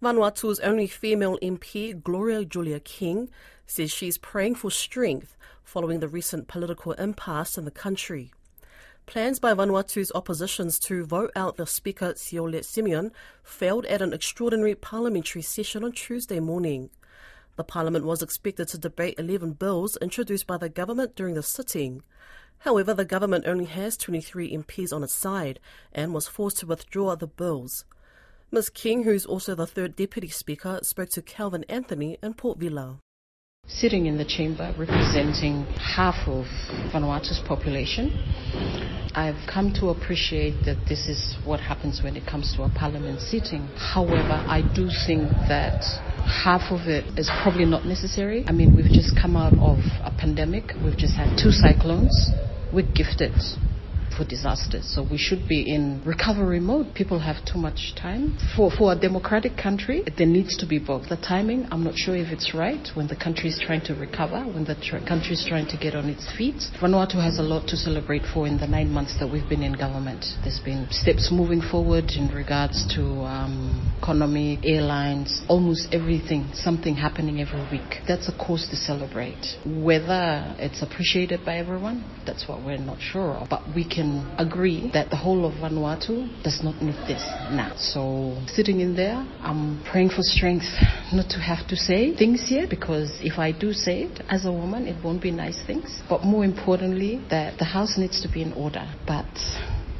Vanuatu's only female MP, Gloria Julia King, says she's praying for strength following the recent political impasse in the country. Plans by Vanuatu's oppositions to vote out the Speaker Seoule Simeon failed at an extraordinary parliamentary session on Tuesday morning. The Parliament was expected to debate 11 bills introduced by the government during the sitting. However, the government only has 23 MPs on its side and was forced to withdraw the bills. Ms. King, who's also the third Deputy Speaker, spoke to Kelvin Anthony in Port Vila. Sitting in the chamber representing half of Vanuatu's population, I've come to appreciate that this is what happens when it comes to a parliament sitting. However, I do think that half of it is probably not necessary. I mean, we've just come out of a pandemic, we've just had two cyclones. We're gifted for disasters. So we should be in recovery mode. People have too much time. For, for a democratic country, there needs to be both. The timing, I'm not sure if it's right when the country is trying to recover, when the tr- country is trying to get on its feet. Vanuatu has a lot to celebrate for in the nine months that we've been in government. There's been steps moving forward in regards to um, economy, airlines, almost everything, something happening every week. That's a cause to celebrate. Whether it's appreciated by everyone, that's what we're not sure of. But we can agree that the whole of Vanuatu does not need this now. So sitting in there, I'm praying for strength not to have to say things here because if I do say it as a woman, it won't be nice things. But more importantly, that the house needs to be in order. But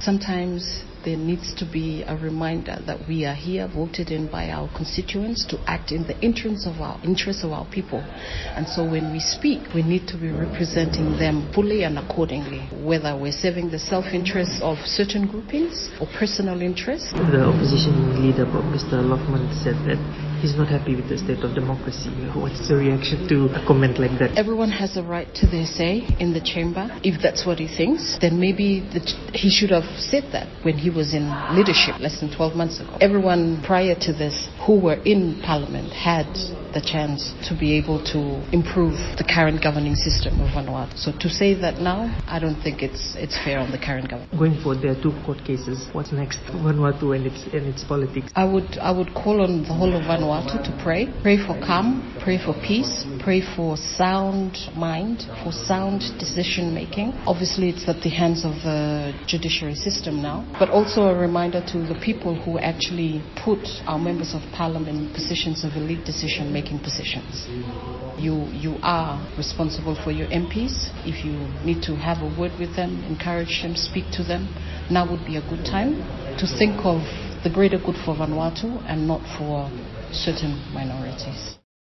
sometimes there needs to be a reminder that we are here voted in by our constituents to act in the interests of our interests of our people. And so when we speak, we need to be representing them fully and accordingly, whether we're serving the self-interests of certain groupings or personal interests. The opposition leader, Mr. Loughman, said that he's not happy with the state of democracy. What's the reaction to a comment like that? Everyone has a right to their say in the chamber. If that's what he thinks, then maybe the, he should have said that when he was in leadership less than 12 months ago. Everyone prior to this who were in parliament had the chance to be able to improve the current governing system of Vanuatu. So to say that now, I don't think it's it's fair on the current government. Going forward, there are two court cases. What's next? Vanuatu and its and its politics. I would I would call on the whole of Vanuatu to pray. Pray for calm, pray for peace, pray for sound mind, for sound decision making. Obviously it's at the hands of the judiciary system now, but also a reminder to the people who actually put our members of parliament in positions of elite decision making positions. You, you are responsible for your MPs. If you need to have a word with them, encourage them, speak to them, now would be a good time to think of the greater good for Vanuatu and not for certain minorities.